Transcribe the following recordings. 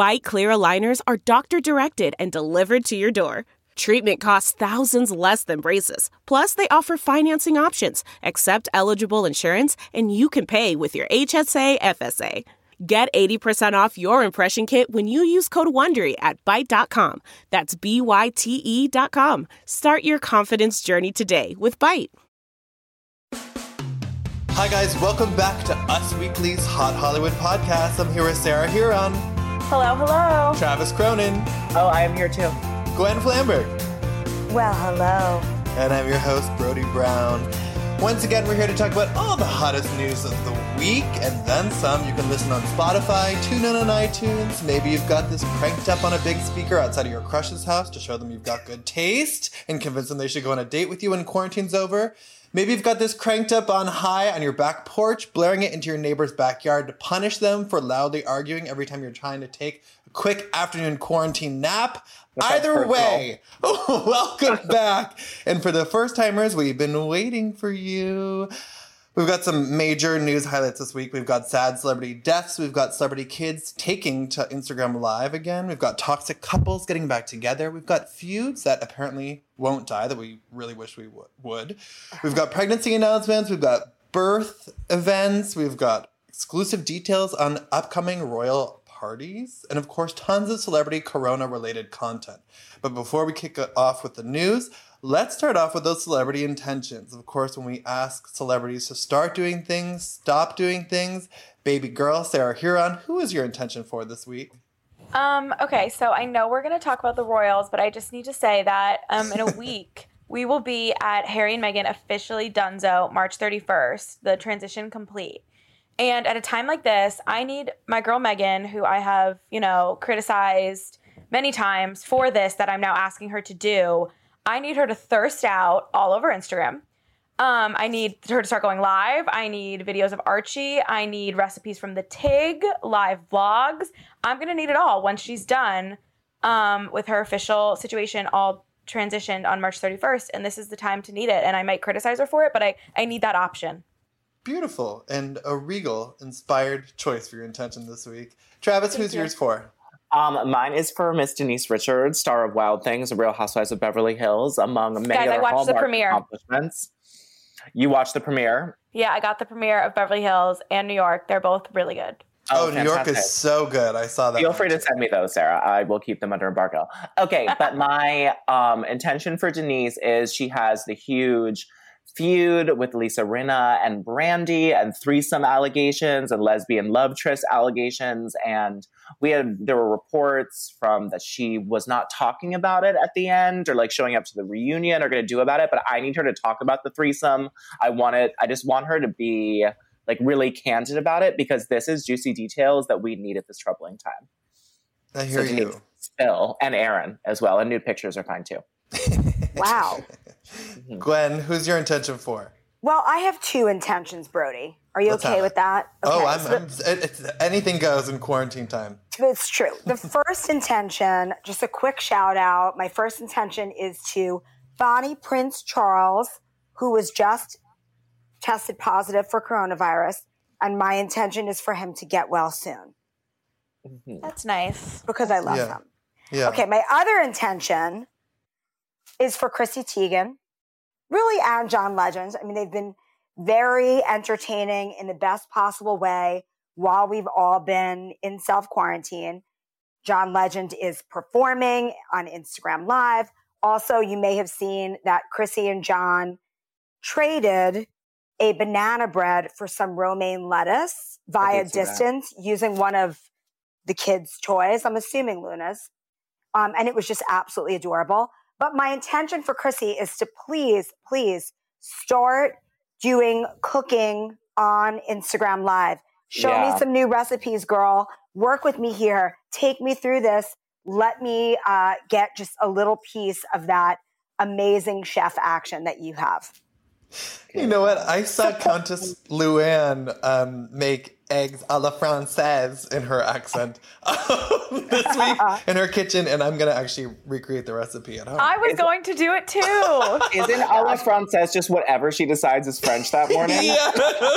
Byte clear aligners are doctor directed and delivered to your door. Treatment costs thousands less than braces. Plus, they offer financing options, accept eligible insurance, and you can pay with your HSA FSA. Get 80% off your impression kit when you use code WONDERY at Byte.com. That's B-Y-T-E dot com. Start your confidence journey today with Byte. Hi guys, welcome back to Us Weekly's Hot Hollywood Podcast. I'm here with Sarah Hearon, Hello, hello. Travis Cronin, Oh, I am here too. Gwen Flamberg, Well, hello. and I'm your host, Brody Brown. Once again, we're here to talk about all the hottest news of the week and then some. You can listen on Spotify, tune in on iTunes. Maybe you've got this cranked up on a big speaker outside of your crush's house to show them you've got good taste and convince them they should go on a date with you when quarantine's over. Maybe you've got this cranked up on high on your back porch, blaring it into your neighbor's backyard to punish them for loudly arguing every time you're trying to take a quick afternoon quarantine nap. That sounds Either way, welcome back. And for the first timers, we've been waiting for you. We've got some major news highlights this week. We've got sad celebrity deaths. We've got celebrity kids taking to Instagram Live again. We've got toxic couples getting back together. We've got feuds that apparently won't die that we really wish we w- would. We've got pregnancy announcements. We've got birth events. We've got exclusive details on upcoming royal parties. And of course, tons of celebrity corona related content. But before we kick off with the news, let's start off with those celebrity intentions. Of course, when we ask celebrities to start doing things, stop doing things, baby girl Sarah Hearon, who is your intention for this week? Um, okay, so I know we're going to talk about the Royals, but I just need to say that um, in a week, we will be at Harry and Meghan officially donezo March 31st, the transition complete. And at a time like this, I need my girl Megan, who I have, you know, criticized many times for this that I'm now asking her to do. I need her to thirst out all over Instagram. Um, I need her to start going live. I need videos of Archie. I need recipes from the TIG, live vlogs. I'm gonna need it all once she's done um, with her official situation all transitioned on March 31st. And this is the time to need it. And I might criticize her for it, but I, I need that option. Beautiful and a regal inspired choice for your intention this week. Travis, who's you. yours for? Um, mine is for Miss Denise Richards, star of Wild Things, a Real Housewives of Beverly Hills, among many Guys, I other watched the Hallmark premiere. accomplishments. You watched the premiere? Yeah, I got the premiere of Beverly Hills and New York. They're both really good. Oh, New York is so good. I saw that. Feel free to send me those, Sarah. I will keep them under embargo. Okay, but my um, intention for Denise is she has the huge feud with Lisa Rinna and Brandy and threesome allegations and lesbian love tryst allegations. And we had there were reports from that she was not talking about it at the end or like showing up to the reunion or going to do about it. But I need her to talk about the threesome. I want it. I just want her to be like really candid about it because this is juicy details that we need at this troubling time. I hear So you. Denise, Phil and Aaron as well, and nude pictures are fine too. Wow. Mm-hmm. Gwen, who's your intention for? Well, I have two intentions, Brody. Are you Let's okay with that? oh, I'm, so I'm it, it's, anything goes in quarantine time. It's true. The first intention, just a quick shout out. My first intention is to Bonnie Prince Charles, who was just tested positive for coronavirus. And my intention is for him to get well soon mm-hmm. That's nice. because I love Yeah. him. Yeah. Okay, my other intention is for Chrissy Teigen, really, and John Legend. I mean, they've been very entertaining in the best possible way while we've all been in self quarantine. John Legend is performing on Instagram Live. Also, you may have seen that Chrissy and John traded a banana bread for some romaine lettuce via see that. distance using one of the kids' toys. I'm assuming Luna's. Um, and it was just absolutely adorable. But my intention for Chrissy is to please, please start doing cooking on Instagram Live. Show Yeah. me some new recipes, girl. Work with me here. Take me through this. Let me uh, get just a little piece of that amazing chef action that you have. You know what? I saw Countess Luann um, make eggs a la Francaise in her accent um, this week in her kitchen, and I'm gonna actually recreate the recipe at home. I was going to do it too. Isn't a la Francaise just whatever she decides is French that morning? yeah.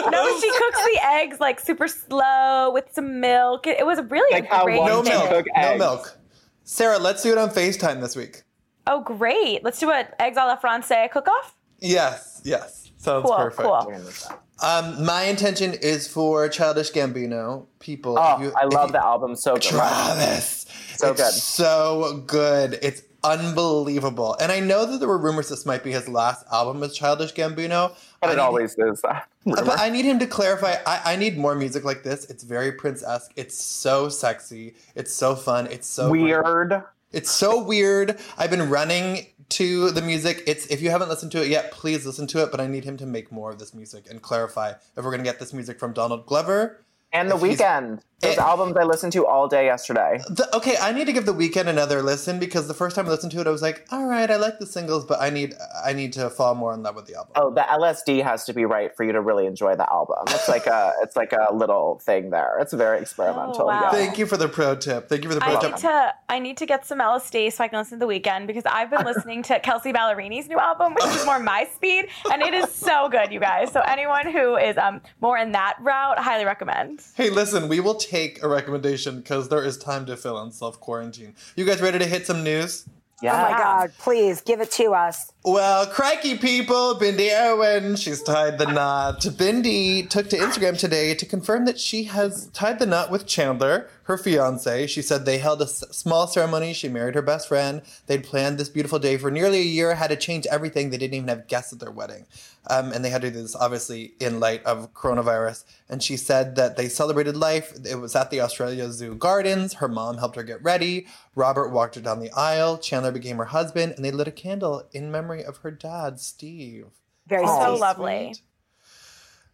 no, she cooks the eggs like super slow with some milk. It, it was really Like a how great one No Can milk. cook No eggs. milk. Sarah, let's do it on FaceTime this week. Oh, great. Let's do an eggs a la Francaise cook off. Yes, yes. Sounds Cool, perfect. cool. Um, my intention is for Childish Gambino people. Oh, you- I love you- the album so good. Travis. So it's good. So good. It's unbelievable. And I know that there were rumors this might be his last album as Childish Gambino. But I it always is that. But I need him to clarify. I, I need more music like this. It's very Prince esque. It's so sexy. It's so fun. It's so. Weird. It's so weird. I've been running to the music. It's if you haven't listened to it yet, please listen to it. But I need him to make more of this music and clarify if we're gonna get this music from Donald Glover. And the Weeknd. Those Eh. albums I listened to all day yesterday. The, okay, I need to give the Weeknd another listen because the first time I listened to it, I was like, all right, I like the singles, but I need I need to fall more in love with the album. Oh, the LSD has to be right for you to really enjoy the album. It's like a it's like a little thing there. It's very experimental. Oh, wow. yeah. Thank you for the pro tip. Thank you for the pro I tip. need to I need to get some LSD so I can listen to the Weeknd because I've been listening to Kelsea Ballerini's new album, which is more my speed, and it is so good, you guys. So anyone who is um more in that route, highly recommend. Hey, listen, we will take a recommendation because there is time to fill in self quarantine. You guys ready to hit some news? Yeah. Oh my God, please give it to us. Well, crikey, people, Bindi Irwin, she's tied the knot. Bindi took to Instagram today to confirm that she has tied the knot with Chandler, her fiance. She said they held a s- small ceremony. She married her best friend. They'd planned this beautiful day for nearly a year, had to change everything. They didn't even have guests at their wedding. Um, and they had to do this, obviously, in light of coronavirus. And she said that they celebrated life. It was at the Australia Zoo Gardens. Her mom helped her get ready. Robert walked her down the aisle. Chandler became her husband, and they lit a candle in memory of her dad, Steve. Very Oh, So sweet. lovely.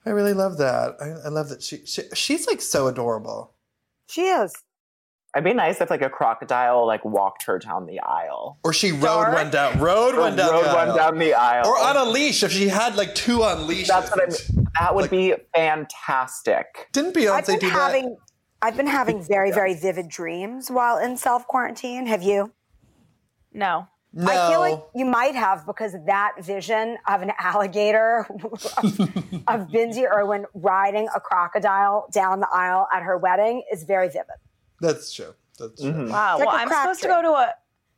I really love that. I, I love that she, she she's like so adorable. She is. It'd be nice if like a crocodile like walked her down the aisle. Or she rode one down, rode one down, Rode the one aisle. down the aisle. or on a leash. If she had like two on leashes, That's what I mean. That would be fantastic. Didn't I've Beyonce been do having I've been having very, very vivid dreams while in self quarantine. Have you? No. That? No. I feel like you might have because that vision of an alligator of, of Bindi Irwin riding a crocodile down the aisle at her wedding is very vivid. That's true. That's true. Mhm. Wow. It's like well, a I'm crack supposed to go to a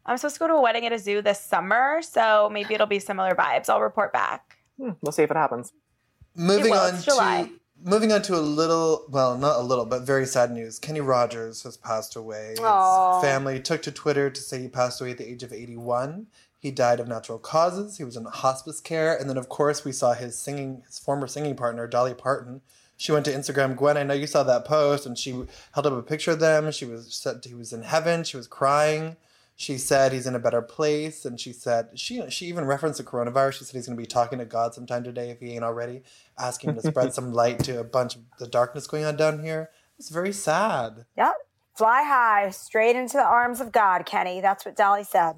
I'm supposed to go to a wedding at a zoo this summer, so maybe it'll be similar vibes. I'll report back. Hmm, We'll see if it happens. Moving will, on it's to July. Moving on to a little, well, not a little, but very sad news. Kenny Rogers has passed away. His Aw. family took to Twitter to say he passed away at the age of 81. He died of natural causes. He was in hospice care, and then of course we saw his singing, his former singing partner Dolly Parton. She went to Instagram. Gwen, I know you saw that post, and she held up a picture of them. She was said he was in heaven. She was crying. She said he's in a better place, and she said she she even referenced the coronavirus. She said he's going to be talking to God sometime today if he ain't already, asking him to spread some light to a bunch of the darkness going on down here. It's very sad. Yep. Fly high, straight into the arms of God, Kenny. That's what Dolly said.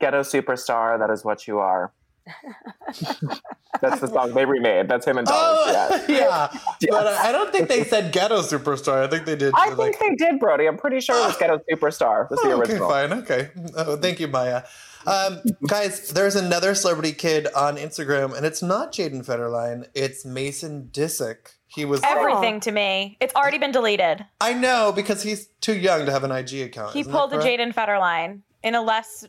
Ghetto superstar, that is what you are. That's the song they remade. That's him and Dolly. Oh, yeah. yeah, but I I don't think they said ghetto superstar. I think they did. I like, think they did, Brody. I'm pretty sure it was Ghetto Superstar. Was the Oh, okay, original. fine. Okay. Oh, thank you, Maya. Um, guys, there's another celebrity kid on Instagram, and it's not Jayden Federline. It's Mason Disick. He was. Everything to me. It's already been deleted. I know because he's too young to have an IG account. He pulled a? Jayden Federline in a less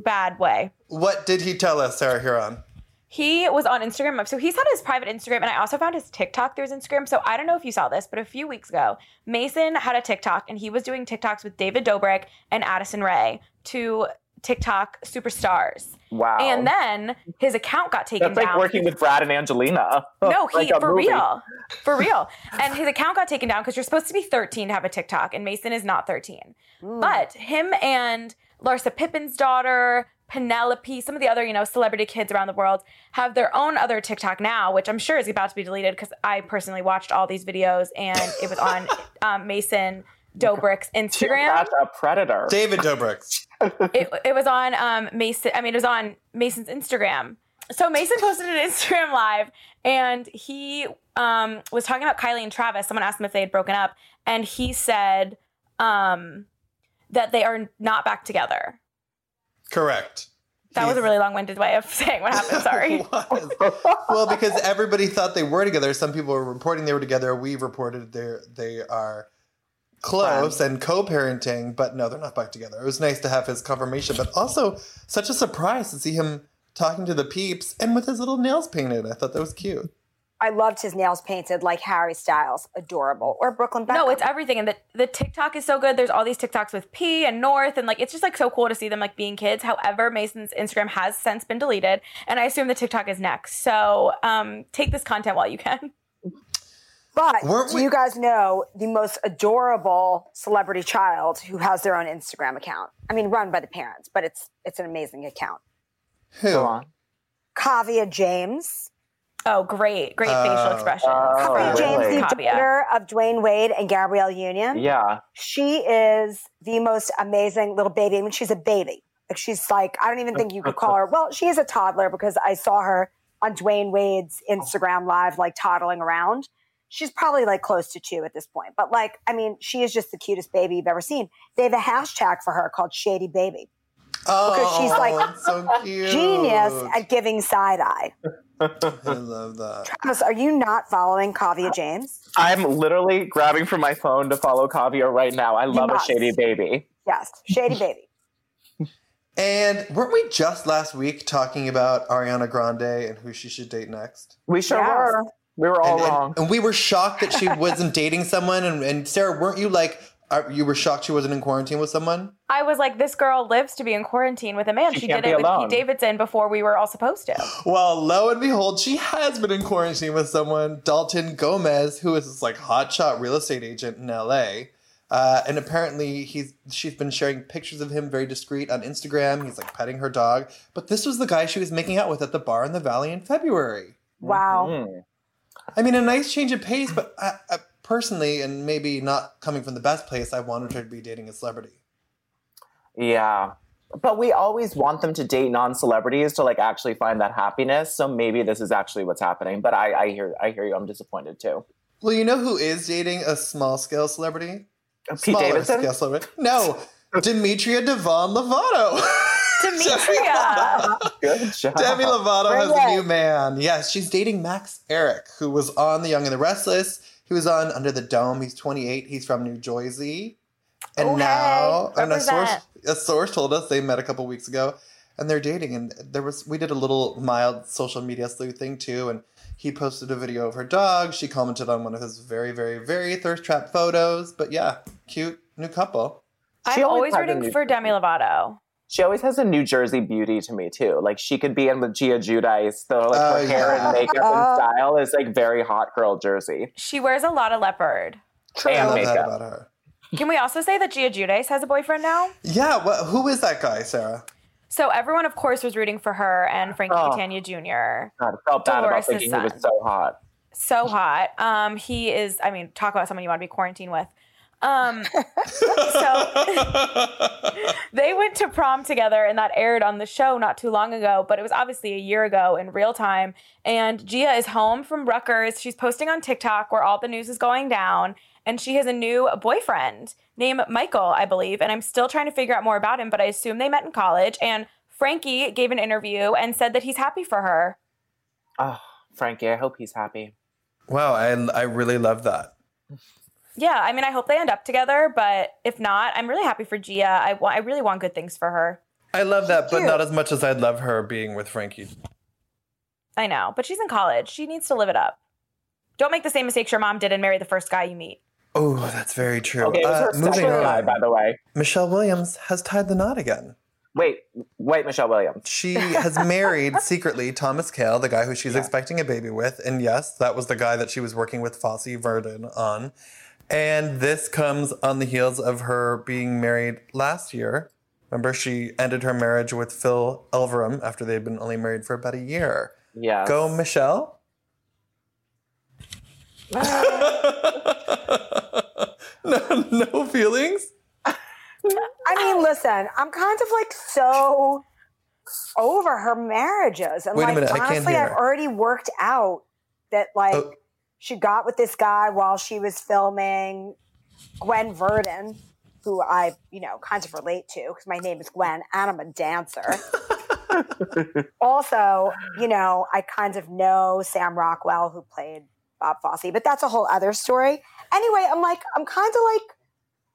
bad way. What did he tell us, Sarah Hearon? he was on Instagram. So he's had his private Instagram, and I also found his TikTok through his Instagram. So I don't know if you saw this, but a few weeks ago, Mason had a TikTok, and he was doing TikToks with David Dobrik and Addison Rae, two TikTok superstars. Wow. And then his account got taken That's like down. working with Brad and Angelina. No, he Like for movie. real, for real. And his account got taken down because you're supposed to be 13 to have a TikTok, and Mason is not 13. Hmm. But him and Larsa Pippen's daughter, Penelope, some of the other you know celebrity kids around the world have their own other TikTok now, which I'm sure is about to be deleted because I personally watched all these videos and it was on um, Mason Dobrik's Instagram. That's a predator. David Dobrik. it, it was on um, Mason. I mean, it was on Mason's Instagram. So Mason posted an Instagram live, and he um, was talking about Kylie and Travis. Someone asked him if they had broken up, and he said um, that they are not back together. Correct. That was a really long-winded way of saying what happened. Sorry. well, because everybody thought they were together. Some people were reporting they were together. We reported they they are close and co-parenting, but no, they're not back together. It was nice to have his confirmation, but also such a surprise to see him talking to the peeps and with his little nails painted. I thought that was cute. I loved his nails painted like Harry Styles, adorable, or Brooklyn Beckham. No, it's everything, and the the TikTok is so good. There's all these TikToks with P and North, and like it's just like so cool to see them like being kids. However, Mason's Instagram has since been deleted, and I assume the TikTok is next. So um, take this content while you can. But Weren't do we- you guys know the most adorable celebrity child who has their own Instagram account? I mean, run by the parents, but it's it's an amazing account. Who? Go on. Kaavia James. Oh, great, great facial Oh. expressions. Oh, Kaavia really? James, the daughter of Dwyane Wade and Gabrielle Union. Yeah. She is the most amazing little baby. I mean, she's a baby. Like she's like, I don't even think you could call her. Well, she is a toddler because I saw her on Dwyane Wade's Instagram live, like toddling around. She's probably like close to two at this point. But like, I mean, she is just the cutest baby you've ever seen. They have a hashtag for her called Shady Baby. Oh, because she's, oh, like, so. Genius at giving side eye. I love that. Travis, are you not following Kaavia James? I'm literally grabbing for my phone to follow Kaavia right now. I love a shady baby. Yes, Shady Baby. And weren't we just last week talking about Ariana Grande and who she should date next? We sure Yes. were. We were all and, and- wrong. and we were shocked that she wasn't dating someone. And, and Sarah, weren't you like, are, you were shocked she wasn't in quarantine with someone? I was like, this girl lives to be in quarantine with a man. She She, did be it with. Pete Davidson before we were all supposed to. Well, lo and behold, she has been in quarantine with someone, Dalton Gomez, who is this like hotshot real estate agent in LA. Uh, and apparently, he's she's been sharing pictures of him very discreet on Instagram. He's like petting her dog. But this was the guy she was making out with at the bar in the Valley in February. Wow. Mm. I mean, a nice change of pace, but I, I, personally, and maybe not coming from the best place, I wanted her to be dating a celebrity. Yeah. But we always want them to date non-celebrities to like actually find that happiness. So maybe this is actually what's happening. But I, I hear I hear you. I'm disappointed too. Well, you know who is dating a small scale celebrity? Pete Smaller Davidson. scale celebrity? No, Demetria Devon Lovato. Demetria. Good job. Demi Lovato has Bring a new man. Yes, she's dating Max Ehrich, who was on The Young and the Restless. He was on Under the Dome. He's 28. He's from New Jersey. And Oh, hey, now, and a source, a source told us they met a couple weeks ago, and they're dating. And there was, we did a little mild social media sleuth thing too, and he posted a video of her dog. She commented on one of his very, very, very thirst trap photos. But yeah, cute new couple. She I'm always always has a rooting for Demi Lovato. She always has a New Jersey beauty to me too. Like she could be in with Gia Giudice. Though like her Oh, hair yeah. and makeup and style is like very hot girl Jersey. She wears a lot of leopard. I And love that makeup. about her. Can we also say that Gia Giudice has a boyfriend now? Yeah, what, who is that guy, Sarah? So everyone, of course, was rooting for her and Frankie Oh. Catania Jr. God, I felt bad about Dolores' thinking he was son. so hot. So hot. Um, he is. I mean, talk about someone you want to be quarantined with. Um, so they went to prom together, and that aired on the show not too long ago. But it was obviously a year ago in real time. And Gia is home from Rutgers. She's posting on TikTok where all the news is going down, and she has a new boyfriend named Michael, I believe. And I'm still trying to figure out more about him, but I assume they met in college. And Frankie gave an interview and said that he's happy for her. Oh, Frankie, I hope he's happy. Wow, I, I really love that. Yeah, I mean, I hope they end up together, but if not, I'm really happy for Gia. I wa- I really want good things for her. I love that, but Cute. not as much as I'd love her being with Frankie. I know, but she's in college. She needs to live it up. Don't make the same mistakes your mom did and marry the first guy you meet. Oh, that's very true. Okay, it was Uh, moving second guy, on. by the way. Michelle Williams has tied the knot again. Wait, wait, Michelle Williams. She has married secretly Thomas Kail, the guy who she's expecting a baby with. And yes, that was the guy that she was working with Fosse Verdon on. And this comes on the heels of her being married last year. Remember, she ended her marriage with Phil Elverum after they had been only married for about a year. Yeah. Go, Michelle. no, no feelings. I mean, listen, I'm kind of like so over her marriages. And Wait a like minute, I can't honestly, hear. I've already worked out that like Oh. She got with this guy while she was filming Gwen Verdon, who I, you know, kind of relate to because my name is Gwen and I'm a dancer. also, you know, I kind of know Sam Rockwell who played Bob Fosse, but that's a whole other story. Anyway, I'm like, I'm kind of like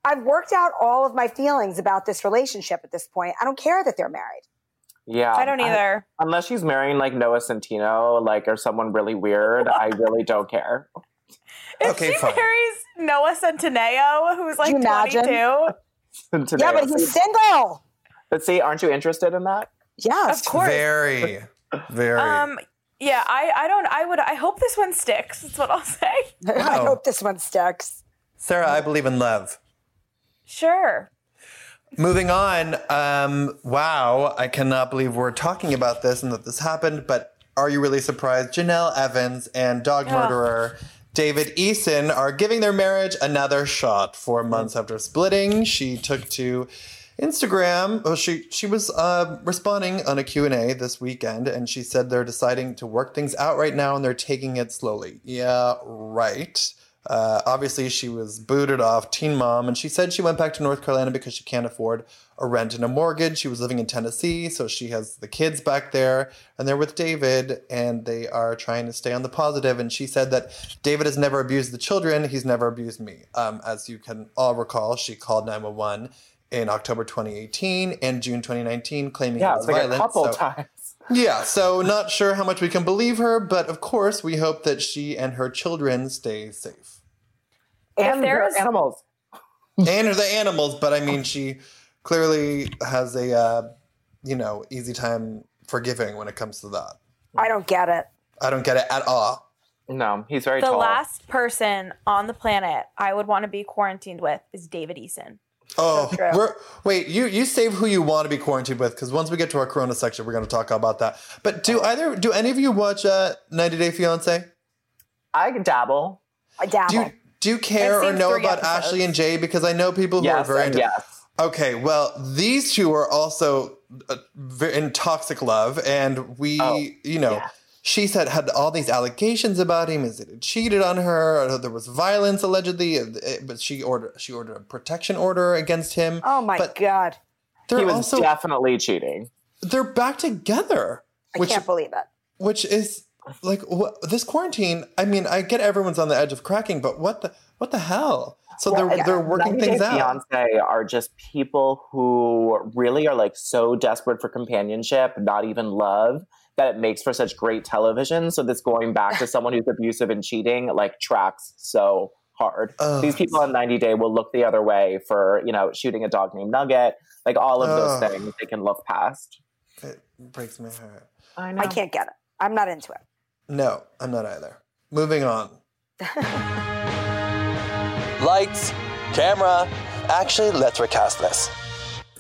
I've worked out all of my feelings about this relationship at this point. I don't care that they're married. Yeah. I don't either. unless she's marrying like Noah Centineo, like or someone really weird, I really don't care. If Okay, she fine. marries Noah Centineo, who's like you imagine? 22, Today. Yeah, but he's single. But see, aren't you interested in that? Yes. of course. Very, very. Um, yeah, I, I don't, I would, I hope this one sticks. That's what I'll say. I hope this one sticks. Sarah, I believe in love. Sure. Moving on. Um, wow, I cannot believe we're talking about this and that this happened, but are you really surprised? Jenelle Evans and dog Ugh. murderer David Eason are giving their marriage another shot. Four months after splitting, she took to Instagram. Well, she she was uh, responding on a Q&A this weekend, and she said they're deciding to work things out right now, and they're taking it slowly. Yeah, right. Uh, obviously, she was booted off Teen Mom, and she said she went back to North Carolina because she can't afford a rent and a mortgage. She was living in Tennessee, so she has the kids back there, and they're with David, and they are trying to stay on the positive. And she said that David has never abused the children; he's never abused me. Um, as you can all recall, she called 911 in October 2018 and June 2019, claiming Yeah, it was like violent. a couple so- times. Yeah, so not sure how much we can believe her, but of course we hope that she and her children stay safe. And there they're animals. and the animals, but I mean, she clearly has a, uh, you know, easy time forgiving when it comes to that. I don't get it. I don't get it at all. No, he's very The tall. last person on the planet I would want to be quarantined with is David Eason. Oh, true. we're, wait, you you save who you want to be quarantined with because once we get to our Corona section, we're going to talk about that. But do either do any of you watch uh, 90 Day Fiance? I dabble. I dabble. Do you, do you care or know about episodes. Ashley and Jay? Because I know people who Yes, are very and into. yes. Okay, well, these two are also uh, in toxic love, and we, Oh, you know, yeah. She said had all these allegations about him, is that he cheated on her, or there was violence allegedly, but she ordered she ordered a protection order against him. oh my but god. He was also definitely cheating. they're back together, I which can't believe it. which is like what, this quarantine. I mean, I get everyone's on the edge of cracking, but what the what the hell? So Well, they're yeah, they're working 90 Day things out. Fiance are just people who really are like so desperate for companionship, not even love, that it makes for such great television. So this going back to someone who's abusive and cheating like tracks so hard. Ugh. These people on 90 Day will look the other way for, you know, shooting a dog named Nugget, like all of those things they can look past. It breaks my heart. I know. I can't get it. I'm not into it. No, I'm not either. Moving on. Lights, camera. Actually, let's recast this.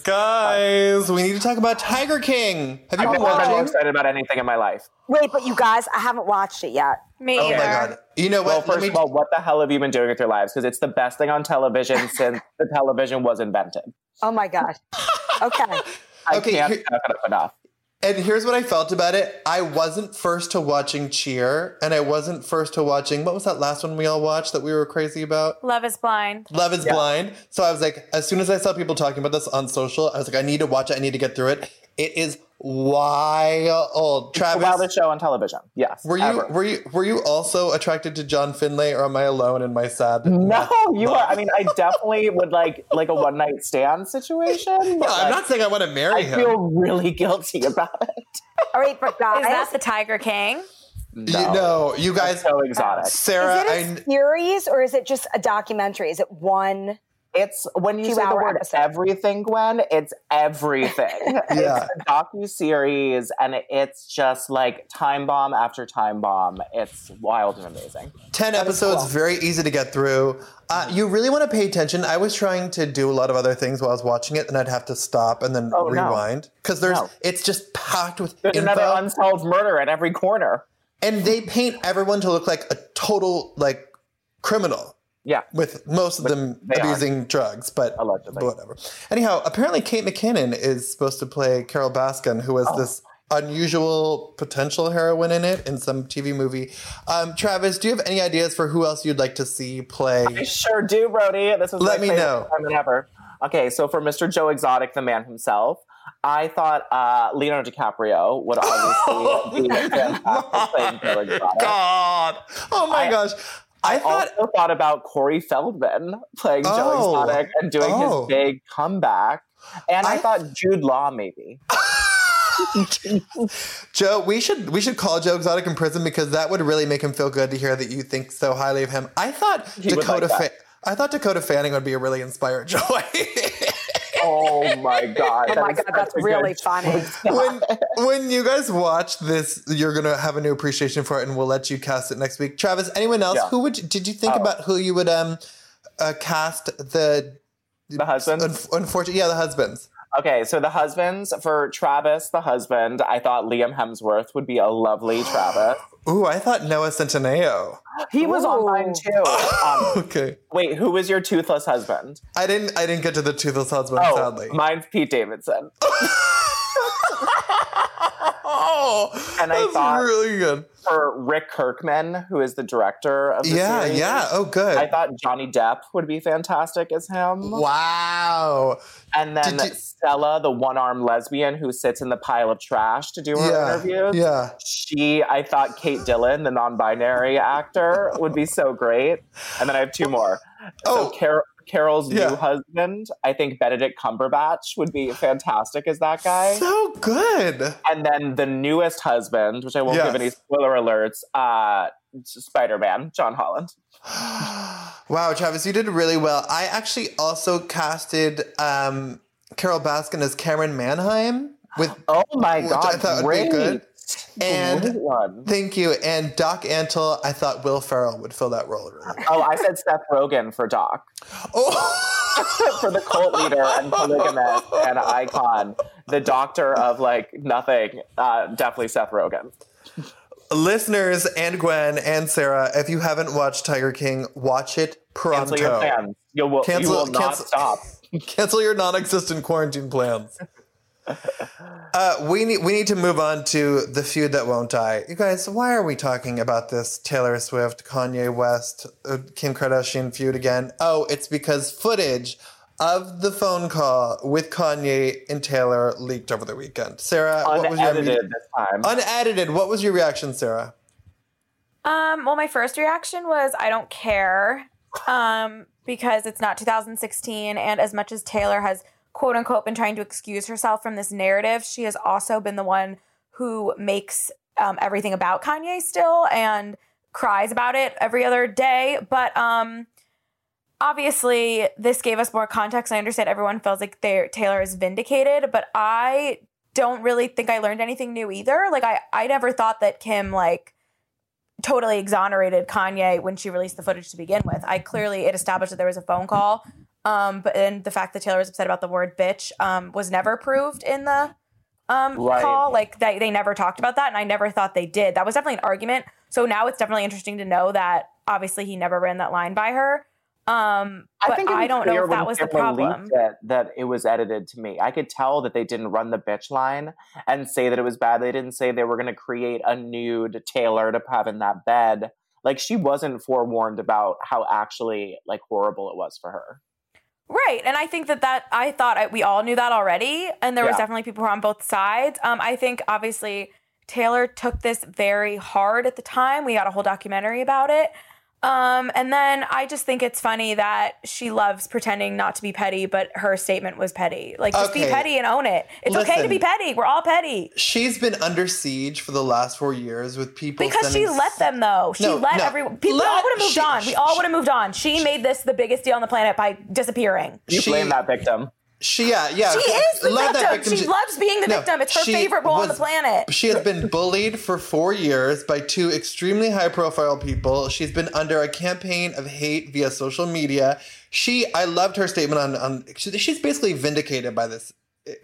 Guys, we need to talk about Tiger King. Have you I've been never been more watching? excited about anything in my life. Wait, but you guys, I haven't watched it yet. Me Oh my either. god! You know Well, what? Let first me- of all, what the hell have you been doing with your lives? Because it's the best thing on television since the television was invented. Oh my god. Okay. I Okay, can't here- suck it up enough. And here's what I felt about it. I wasn't first to watching Cheer, and I wasn't first to watching what was that last one we all watched that we were crazy about? Love is blind. Love is Yeah. Blind. So I was like, as soon as I saw people talking about this on social, I was like, I need to watch it. I need to get through it. It is wild. The Travis, wildest show on television. Yes. were you ever. were you were you also attracted to John Finlay, or am I alone in my sad? No, you are. I mean, I definitely would like like a one night stand situation. But No, I'm not saying I want to marry I him. feel really guilty about it. All right, but guys, Is that the Tiger King? You know, you That's guys, so exotic. Sarah, is it a I series or is it just a documentary? Is it one? It's when you say the word episode. everything, Gwen. It's everything. Yeah. It's a docu series, and it's just like time bomb after time bomb. It's wild and amazing. 10 episodes, very easy to get through. Uh, you really want to pay attention. I was trying to do a lot of other things while I was watching it, and I'd have to stop and then Oh, rewind because there's No. it's just packed with There's info, another unsolved murder at every corner. and they paint everyone to look like a total like criminal. Yeah. with most of them they are. abusing drugs, but Allegedly. whatever. Anyhow, apparently Kate McKinnon is supposed to play Carole Baskin, who was Oh. this unusual potential heroine in it in some TV movie. Um, Travis, do you have any ideas for who else you'd like to see play? I sure do, Brody. This was Let me know. time ever. Okay, so for Mr. Joe Exotic, the man himself, I thought uh, Leonardo DiCaprio would obviously be fantastic playing Joe Exotic. God! Oh my I- gosh! I, thought also thought about Corey Feldman playing Joe Oh. Exotic and doing Oh. his big comeback. And I, I- thought Jude Law maybe. Joe, we should we should call Joe Exotic in prison because that would really make him feel good to hear that you think so highly of him. I thought He Dakota like Fa- I thought Dakota Fanning would be a really inspired joy. Oh my god! Oh my god, that's really good funny. when when you guys watch this, you're gonna have a new appreciation for it, and we'll let you cast it next week. Travis, anyone else? Yeah. Who would did you think Oh. about who you would um uh, cast the The husband. un- unfortunate yeah the husbands? Okay, so the husbands for Travis, the husband, I thought Liam Hemsworth would be a lovely Travis. Ooh, I thought Noah Centineo. He was on Ooh. mine too. Um, Okay, wait, who was your toothless husband? I didn't I didn't get to the toothless husband Oh, sadly. mine's Pete Davidson. oh, And I that's thought- really good. For Rick Kirkham, who is the director of the Yeah, series. yeah. Oh, good. I thought Johnny Depp would be fantastic as him. wow. And then you- Stella, the one armed lesbian who sits in the pile of trash to do her Yeah, interviews. yeah. She, I thought Kate Dillon, the non binary actor, would be so great. And then I have two more. Oh. So Car- Carole's Yeah. new husband, I think Benedict Cumberbatch would be fantastic as that guy. So good. and then the newest husband, which I won't Yes. give any spoiler alerts, uh, Spider Man, John Holland. wow, Travis, you did really well. I actually also casted um, Carole Baskin as Camryn Manheim with Oh my god, I thought would be great. good. And-. Thank you. And Doc Antle, I thought Will Ferrell would fill that role really. Oh, I said Seth Rogen for Doc. Oh, for the cult leader and polygamist and icon, the doctor of like nothing. Uh, definitely Seth Rogen. listeners and Gwen and Sarah, if you haven't watched Tiger King, watch it pronto. Cancel your plans. You will, Cancel- you will not cancel- stop. Cancel your non-existent quarantine plans. Uh, we need we need to move on to the feud that won't die. You guys, why are we talking about this Taylor Swift, Kanye West, uh, Kim Kardashian feud again? Oh, it's because footage of the phone call with Kanye and Taylor leaked over the weekend. Sarah, what was your Unedited this time. unedited? What was your reaction, Sarah? Um, well, my first reaction was I don't care. Um, because it's not 2016 and as much as Taylor has quote unquote been trying to excuse herself from this narrative, she has also been the one who makes um, everything about Kanye still and cries about it every other day. But um obviously this gave us more context. I understand everyone feels like Taylor is vindicated, but I don't really think I learned anything new either. Like I I never thought that Kim like totally exonerated Kanye when she released the footage to begin with. I clearly it established that there was a phone call. Um, but and the fact that Taylor was upset about the word bitch um, was never proved in the um, Right. call. Like they, they never talked about that, and I never thought they did. That was definitely an argument. So now it's definitely interesting to know that obviously he never ran that line by her. Um, but I, it was don't know if that was the problem. It, that it was edited to me. I could tell that they didn't run the bitch line and say that it was bad. They didn't say they were going to create a nude Taylor to have in that bed. Like she wasn't forewarned about how actually like horrible it was for her. Right, and I think that that I thought I, we all knew that already, and there was definitely people who were on both sides. Um, I think obviously Taylor took this very hard at the time. We got a whole documentary about it. Um, and then I just think it's funny that she loves pretending not to be petty, but her statement was petty. Like, just be petty and own it. It's okay to be petty. We're all petty. She's been under siege for the last four years with people Because she sending- let them though. She No, let no. everyone. People Let- all would have moved she- on. We all would have moved on. She made this the biggest deal on the planet by disappearing. You She- blame that victim. She yeah yeah. She is the Let that victim. She loves being the No, victim. It's her favorite role on the planet. She has been bullied for four years by two extremely high profile people. She's been under a campaign of hate via social media. She, I loved her statement on, on she, she's basically vindicated by this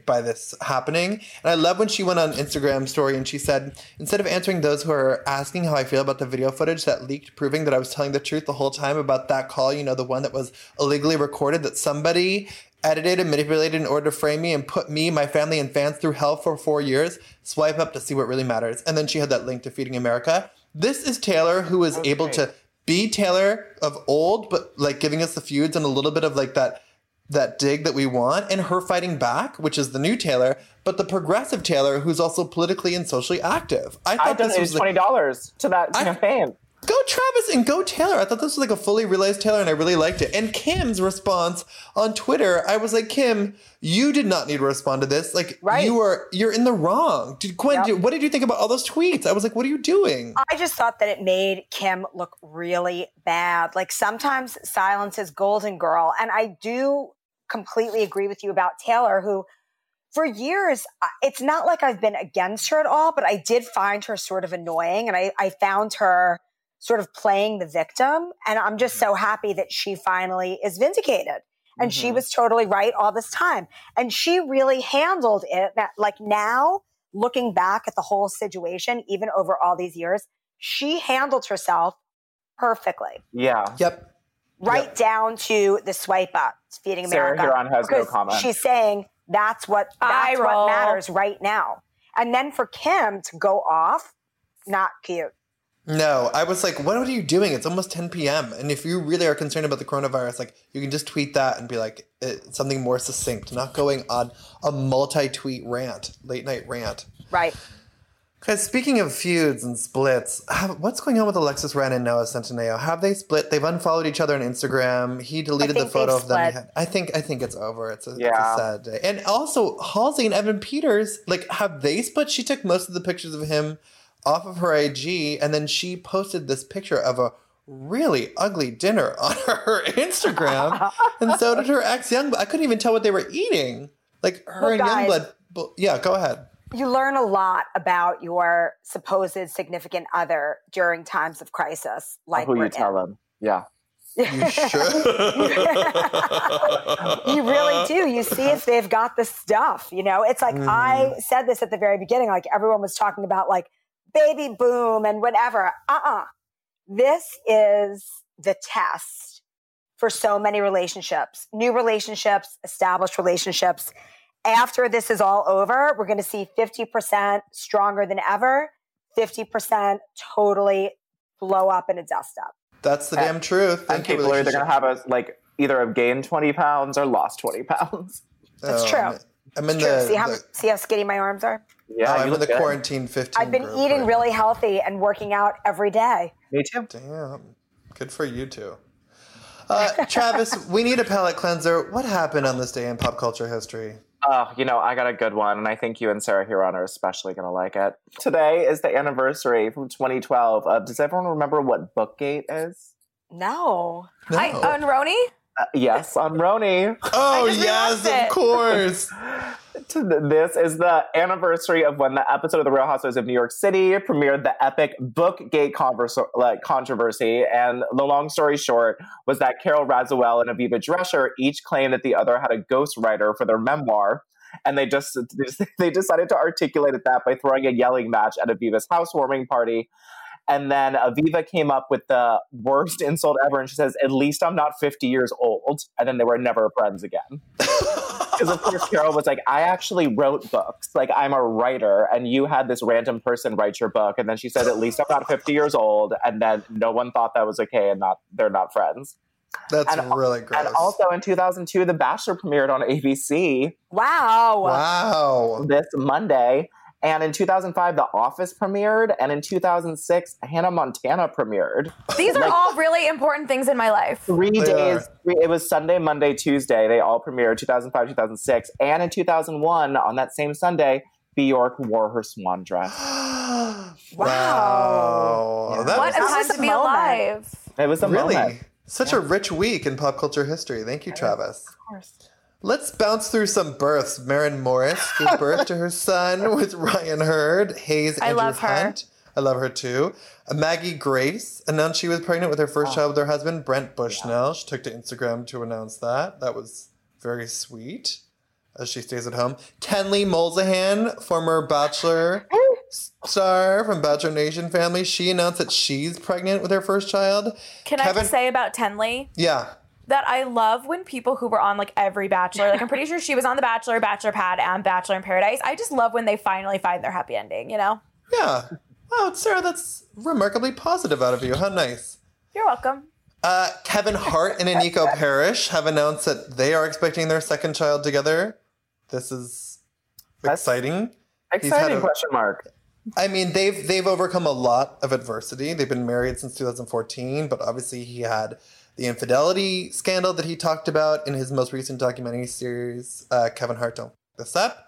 by this happening. And I love when she went on Instagram story and she said, instead of answering those who are asking how I feel about the video footage that leaked proving that I was telling the truth the whole time about that call, you know, the one that was illegally recorded that somebody edited and manipulated in order to frame me and put me, my family, and fans through hell for four years. Swipe up to see what really matters. And then she had that link to Feeding America. This is Taylor who is able to be Taylor of old, but like giving us the feuds and a little bit of like that that dig that we want, and her fighting back, which is the new Taylor, but the progressive Taylor who's also politically and socially active. I I thought this was twenty like, dollars to that I- campaign. go Travis and go Taylor. I thought this was like a fully realized Taylor, and I really liked it. And Kim's response on Twitter, I was like, Kim, you did not need to respond to this. Like, Right. you are you're in the wrong. Did Gwen? Yep. did- what did you think about all those tweets? I was like, what are you doing? I just thought that it made Kim look really bad. Like sometimes silence is golden, girl. And I do completely agree with you about Taylor, who for years, it's not like I've been against her at all, but I did find her sort of annoying. And I, I found her sort of playing the victim. And I'm just so happy that she finally is vindicated. And she Mhm. was totally right all this time. And she really handled it. That, like now, looking back at the whole situation, even over all these years, she handled herself perfectly, Yeah. Yep. right Yep. down to the swipe up, feeding Sarah America. Hearon has no comment. She's saying that's what that's what matters right now. And then for Kim to go off, not cute. No, I was like, what are you doing? It's almost 10 p.m. And if you really are concerned about the coronavirus, like you can just tweet that and be like eh, something more succinct, not going on a multi-tweet rant, late night rant. Right. Guys, speaking of feuds and splits, what's going on with Alexis Ren and Noah Centineo? Have they split? They've unfollowed each other on Instagram. He deleted the photo of them. split. had- I think I think it's over. It's a, it's a sad day. And also Halsey and Evan Peters, like, have they split? She took most of the pictures of him off of her IG, and then she posted this picture of a really ugly dinner on her Instagram, and so did her ex Yungblud. I couldn't even tell what they were eating. Like her Well, and guys- Yungblud. Yeah, go ahead. You learn a lot about your supposed significant other during times of crisis, like Who we're you tell them? Yeah. You should. you really do. You see if they've got the stuff. You know, it's like I said this at the very beginning. Like everyone was talking about like baby boom and whatever. Uh uh This is the test for so many relationships, new relationships, established relationships. After this is all over, we're going to see 50% stronger than ever, 50% totally blow up in a dust up. That's the damn truth. And Thank you, people are either relationship. going to have us like either have gained 20 pounds or lost 20 pounds. That's Oh, true. I'm- I'm in True. the. see how the- see how skinny my arms are? Yeah, oh, I'm in the good. quarantine 15. I've been group eating right really healthy and working out every day. Me too. Damn. Good for you too. Uh, Travis, we need a palate cleanser. What happened on this day in pop culture history? Oh, you know, I got a good one, and I think you and Sarah Hearon are especially going to like it. Today is the anniversary from 2012 of. Does everyone remember what Bookgate is? No. No. I, on Roni? Uh, Uh, yes, I'm Roni. oh, yes, of course. This is the anniversary of when the episode of The Real Housewives of New York City premiered the epic Bookgate converse, like, controversy. And the long story short was that Carole Radziwill and Aviva Drescher each claimed that the other had a ghostwriter for their memoir. And they just they decided to articulate it that by throwing a yelling match at Aviva's housewarming party. And then Aviva came up with the worst insult ever, and she says, "At least I'm not 50 years old." And then they were never friends again. Because of course Carole was like, I actually wrote books. Like I'm a writer, and you had this random person write your book. And then she said, At least I'm not 50 years old. And then no one thought that was okay, and not they're not friends. That's And- really great. And also in 2002, The Bachelor premiered on ABC Wow. wow. this Monday. And in 2005, The Office premiered. And in 2006, Hannah Montana premiered. These are all really important things in my life. Three They days. Three, it was Sunday, Monday, Tuesday. They all premiered 2005, 2006. And in 2001, on that same Sunday, Bjork wore her swan dress. wow. Yeah. That What was a That time was to a be moment. alive. It was a really moment. such a rich week in pop culture history. Thank you, Travis. Of course. Let's bounce through some births. Maren Morris gave birth to her son with Ryan Hurd, Hayes I Andrew love her. Hunt. I love her too. Uh, Maggie Grace announced she was pregnant with her first child with her husband, Brent Bushnell. She took to Instagram to announce that. That was very sweet as she stays at home. Tenley Molzahn, former Bachelor star from Bachelor Nation family, she announced that she's pregnant with her first child. Can I just say about Tenley Yeah. That I love when people who were on like every Bachelor, like I'm pretty sure she was on The Bachelor, Bachelor Pad, and Bachelor in Paradise. I just love when they finally find their happy ending, you know? Yeah. Wow, Sarah, that's remarkably positive out of you. How nice. You're welcome. Uh, Kevin Hart and Eniko Parrish have announced that they are expecting their second child together. This is That's- exciting. He's had Exciting a- question mark. I mean, they've they've overcome a lot of adversity. They've been married since 2014, but obviously he had the infidelity scandal that he talked about in his most recent documentary series. Uh, Kevin Hart, don't fuck this up.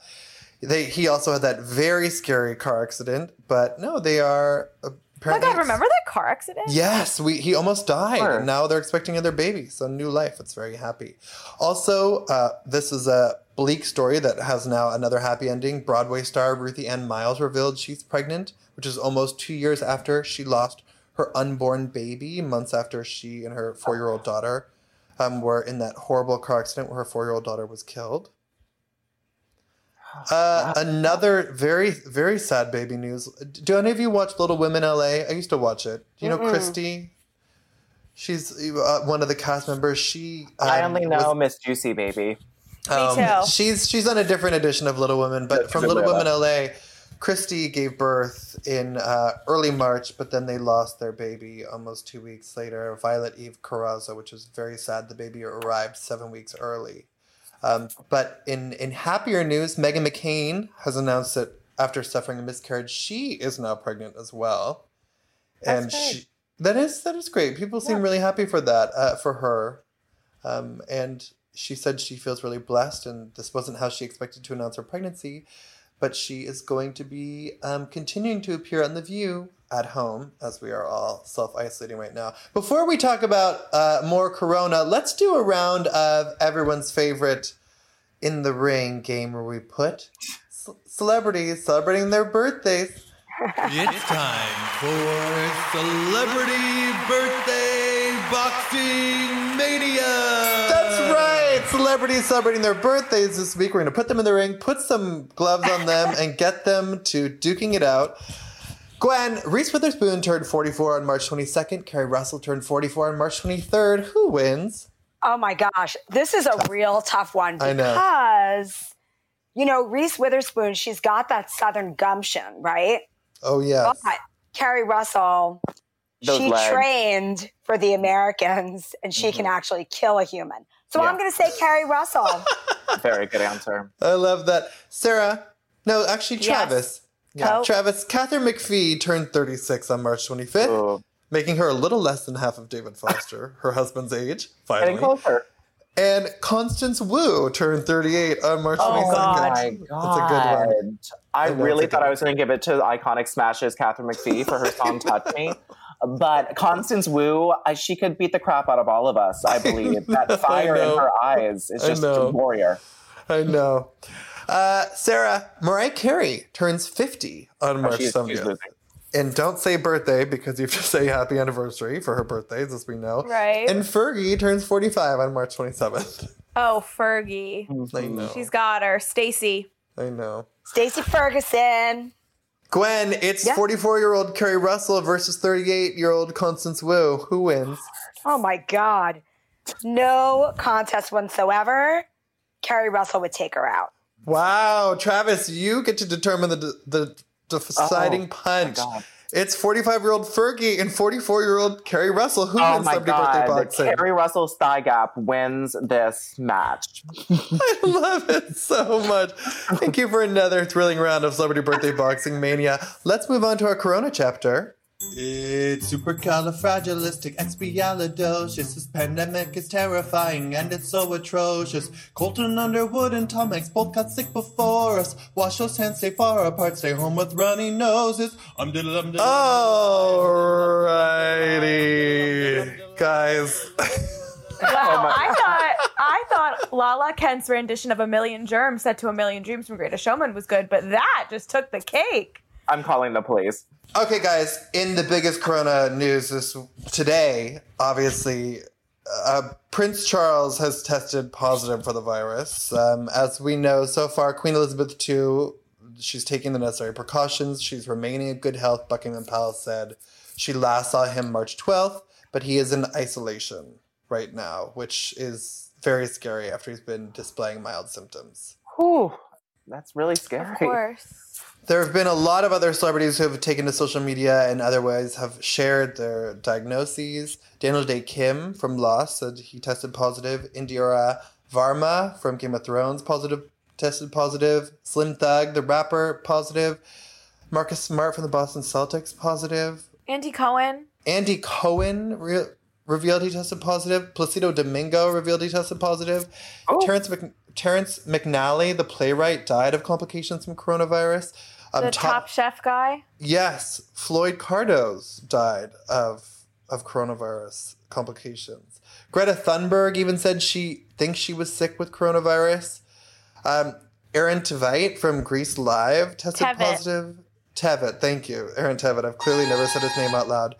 They he also had that very scary car accident, but no, they are Oh my apparently. God, remember that car accident? Yes, we he almost died, Sure. and now they're expecting another baby. So new life. It's very happy. Also, uh, this is a bleak story that has now another happy ending. Broadway star Ruthie Ann Miles revealed she's pregnant, which is almost two years after she lost her unborn baby. Months after she and her four-year-old daughter um, were in that horrible car accident where her four-year-old daughter was killed. Uh, another very very sad baby news. Do any of you watch Little Women LA? I used to watch it. Do you know Christy? She's uh, one of the cast members. She I um, only was- know Miss Juicy Baby. um, too. She's she's on a different edition of Little Women, but That's from Little way Women LA, Christy gave birth in uh, early March, but then they lost their baby almost two weeks later. Violet Eve Carrazzo, which was very sad. The baby arrived seven weeks early. Um, but in in happier news, Meghan McCain has announced that after suffering a miscarriage, she is now pregnant as well, and That's great. she that is that is great. People seem really happy for that uh, for her, um, and she said she feels really blessed, and this wasn't how she expected to announce her pregnancy, but she is going to be um, continuing to appear on The View at home as we are all self isolating right now. Before we talk about uh, more Corona, let's do a round of everyone's favorite in the ring game where we put c- celebrities celebrating their birthdays. It's time for Celebrity Birthday Boxing Mania! That's right. Celebrities celebrating their birthdays this week. We're going to put them in the ring, put some gloves on them, and get them to duking it out. Gwen, Reese Witherspoon turned 44 on March 22nd. Keri Russell turned 44 on March 23rd. Who wins? Oh my gosh, this is a real tough one I know. because, you know, Reese Witherspoon, she's got that Southern gumption, right? Oh, yes. But Keri Russell, Those she legs. trained for the Americans and she can mm-hmm. actually kill a human. So. Yeah. I'm going to say Keri Russell. Very good answer. I love that. Sarah, no, actually, Yes. Travis. Yeah. Travis, Katharine McPhee turned 36 on March 25th, Ooh. making her a little less than half of David Foster, her husband's age, finally. Getting finally. closer. And Constance Wu turned 38 on March 22nd. Oh my God. That's a good one. I, I really thought I was going to give it to iconic smashes Katharine McPhee for her song "Touch Me," but Constance Wu, I, she could beat the crap out of all of us. I believe that fire in her eyes is just a warrior. I know. Uh, Sarah, Mariah Carey turns 50 on March She's, she's 70th. losing. And don't say birthday because you have to say happy anniversary for her birthdays, as we know. Right. And Fergie turns 45 on March 27th. Oh, Fergie. I know. She's got her. Stacy. I know. Stacy Ferguson. Gwen, it's Yeah. 44 year old Keri Russell versus 38 year old Constance Wu. Who wins? Oh my God. No contest whatsoever. Keri Russell would take her out. Wow, Travis, you get to determine the the, the deciding punch. It's 45 year old Fergie and 44 year old Keri Russell who Oh wins my Celebrity Birthday god, Boxing. Keri Russell's thigh gap wins this match. I love it so much. Thank you for another thrilling round of Celebrity Birthday Boxing Mania. Let's move on to our Corona chapter. It's supercalifragilisticexpialidocious. This pandemic is terrifying and it's so atrocious. Colton Underwood and Tom Hanks both got sick before us. Wash those hands, stay far apart, stay home with runny noses. Um diddle um diddle. Alrighty, guys. Wow, I thought I thought Lala Kent's rendition of "A Million Germs" set to "A Million Dreams" from Greatest Showman was good, but that just took the cake. I'm calling the police. Okay, guys, in the biggest Corona news this today, obviously, uh, Prince Charles has tested positive for the virus. Um, as we know so far, Queen Elizabeth II, she's taking the necessary precautions. She's remaining in good health. Buckingham Palace said she last saw him March 12th, but he is in isolation right now, which is very scary after he's been displaying mild symptoms. Whew, that's really scary. Of course. There have been a lot of other celebrities who have taken to social media and otherwise have shared their diagnoses. Daniel Dae Kim from Lost said he tested positive. Indira Varma from Game of Thrones positive tested positive. Slim Thug, the rapper, positive. Marcus Smart from the Boston Celtics positive. Andy Cohen. Andy Cohen re- revealed he tested positive. Placido Domingo revealed he tested positive. Oh. Terrence, Mc- Terrence McNally, the playwright, died of complications from coronavirus. Um, The top, chef guy. Yes, Floyd Cardoz died of of coronavirus complications. Greta Thunberg even said she thinks she was sick with coronavirus. Um, Aaron Tveit from Grease Live tested Tevitt. positive. Tevitt, thank you, Aaron Tevitt. I've clearly never said his name out loud.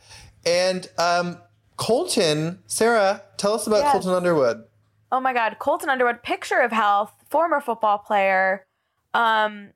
And um, Colton, Sarah, tell us about Yes. Colton Underwood. Oh my God, Colton Underwood, picture of health, former football player, um,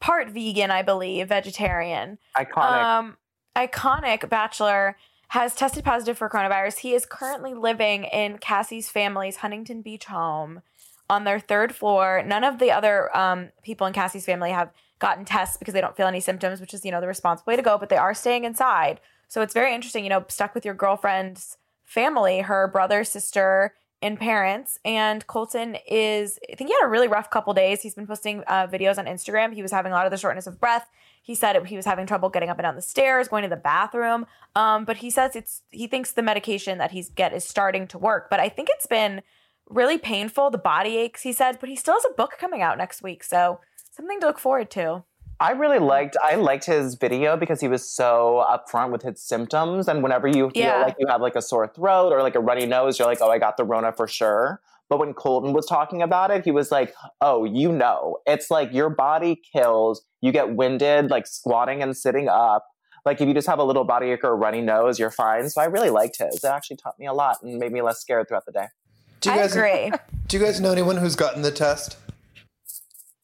part vegan, I believe, vegetarian. Iconic. Um, iconic bachelor has tested positive for coronavirus. He is currently living in Cassie's family's Huntington Beach home on their third floor. None of the other um, people in Cassie's family have gotten tests because they don't feel any symptoms, which is, you know, the responsible way to go, but they are staying inside. So it's very interesting, you know, stuck with your girlfriend's family, her brother, sister, and parents. And Colton is, I think he had a really rough couple days. He's been posting uh, videos on Instagram. He was having a lot of the shortness of breath. He said he was having trouble getting up and down the stairs, going to the bathroom. Um, but he says it's he thinks the medication that he's get is starting to work. But I think it's been really painful. The body aches, he said. But he still has a book coming out next week, so something to look forward to. I really liked I liked his video because he was so upfront with his symptoms. And whenever you feel Yeah. like you have like a sore throat or like a runny nose, you're like, oh, I got the Rona for sure. But when Colton was talking about it, he was like, oh, you know, it's like your body kills, you get winded, like squatting and sitting up. Like if you just have a little body ache or a runny nose, you're fine. So I really liked his. It actually taught me a lot and made me less scared throughout the day. Do you I guys agree. Do you guys know anyone who's gotten the test?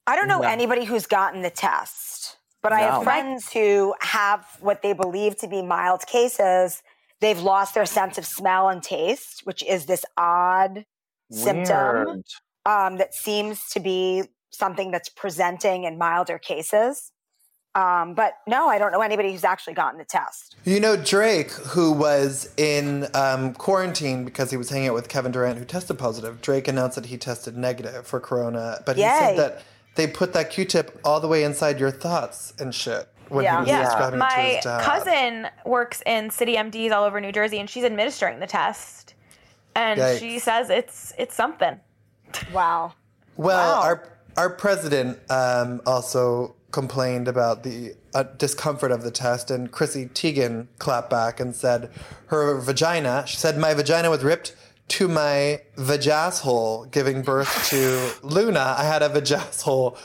I don't know No. anybody who's gotten the test, but I have friends who have what they believe to be mild cases. They've lost their sense of smell and taste, which is this odd symptom um, that seems to be something that's presenting in milder cases. Um, but no, I don't know anybody who's actually gotten the test. You know Drake, who was in um, quarantine because he was hanging out with Kevin Durant, who tested positive. Drake announced that he tested negative for corona, but he said that they put that Q-tip all the way inside your thoughts and shit when Yeah. he was Yeah, describing it to my his dad. cousin works in city MDs all over New Jersey, and she's administering the test, and Yikes. she says it's it's something. Wow. Well, Wow. our our president um, also complained about the uh, discomfort of the test, and Chrissy Teigen clapped back and said her vagina. She said my vagina was ripped to my vajasshole, giving birth to Luna. I had a vajasshole.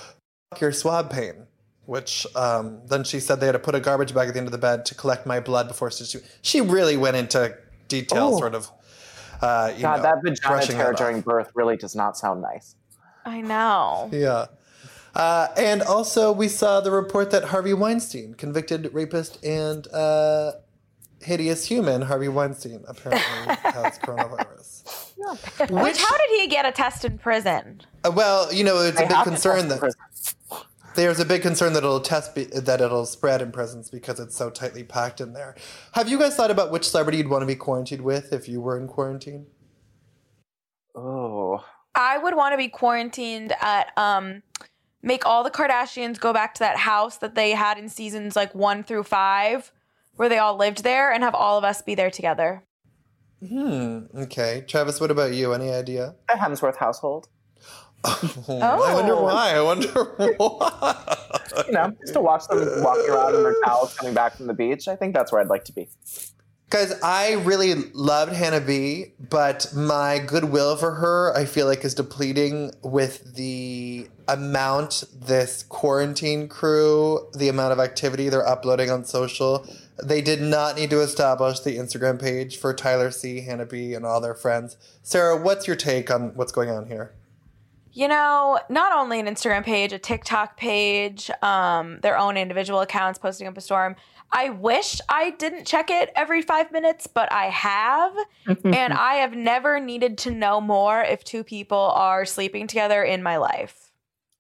Fuck your swab pain. Which um, then she said they had to put a garbage bag at the end of the bed to collect my blood before stitching. She really went into detail, Oh. sort of. Uh, you God, know, that vagina brushing tear during birth really does not sound nice. I know. Yeah. Uh, and also, we saw the report that Harvey Weinstein, convicted rapist and uh, hideous human, Harvey Weinstein, apparently has coronavirus. Which how did he get a test in prison? Uh, well, you know, it's a big concern test that there's a big concern that it'll test be, that it'll spread in prisons because it's so tightly packed in there. Have you guys thought about which celebrity you'd want to be quarantined with if you were in quarantine? Oh, I would want to be quarantined at um make all the Kardashians go back to that house that they had in seasons like 1 through 5 where they all lived there and have all of us be there together. Hmm. Okay, Travis. What about you? Any idea? a Hemsworth household. Oh. I wonder Oh. why. I wonder why. You know, just to watch them walking around in their towels coming back from the beach. I think that's where I'd like to be. Guys, I really loved Hannah B, but my goodwill for her, I feel like, is depleting with the amount this quarantine crew, the amount of activity they're uploading on social. They did not need to establish the Instagram page for Tyler C, Hannah B, and all their friends. Sarah, what's your take on what's going on here? You know, not only an Instagram page, a TikTok page, um, their own individual accounts posting up a storm. I wish I didn't check it every five minutes, but I have. Mm-hmm. and I have never needed to know more if two people are sleeping together in my life.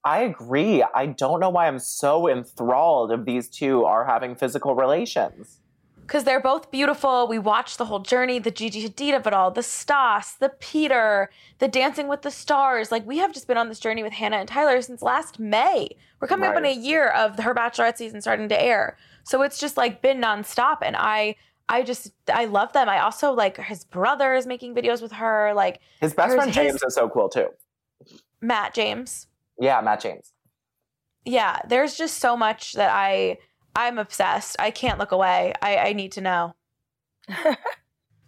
I agree. I don't know why I'm so enthralled if these two are having physical relations. Because they're both beautiful. We watched the whole journey, the Gigi Hadid of it all, the Stas, the Peter, the Dancing with the Stars. Like, we have just been on this journey with Hannah and Tyler since last May. We're coming up on a year of her Bachelorette season starting to air. So it's just like been nonstop. And I. I just I love them. I also like his brother is making videos with her, like His best Here's friend his- James is so cool too. Matt James. Yeah, Matt James. Yeah, there's just so much that I I'm obsessed. I can't look away. I, I need to know.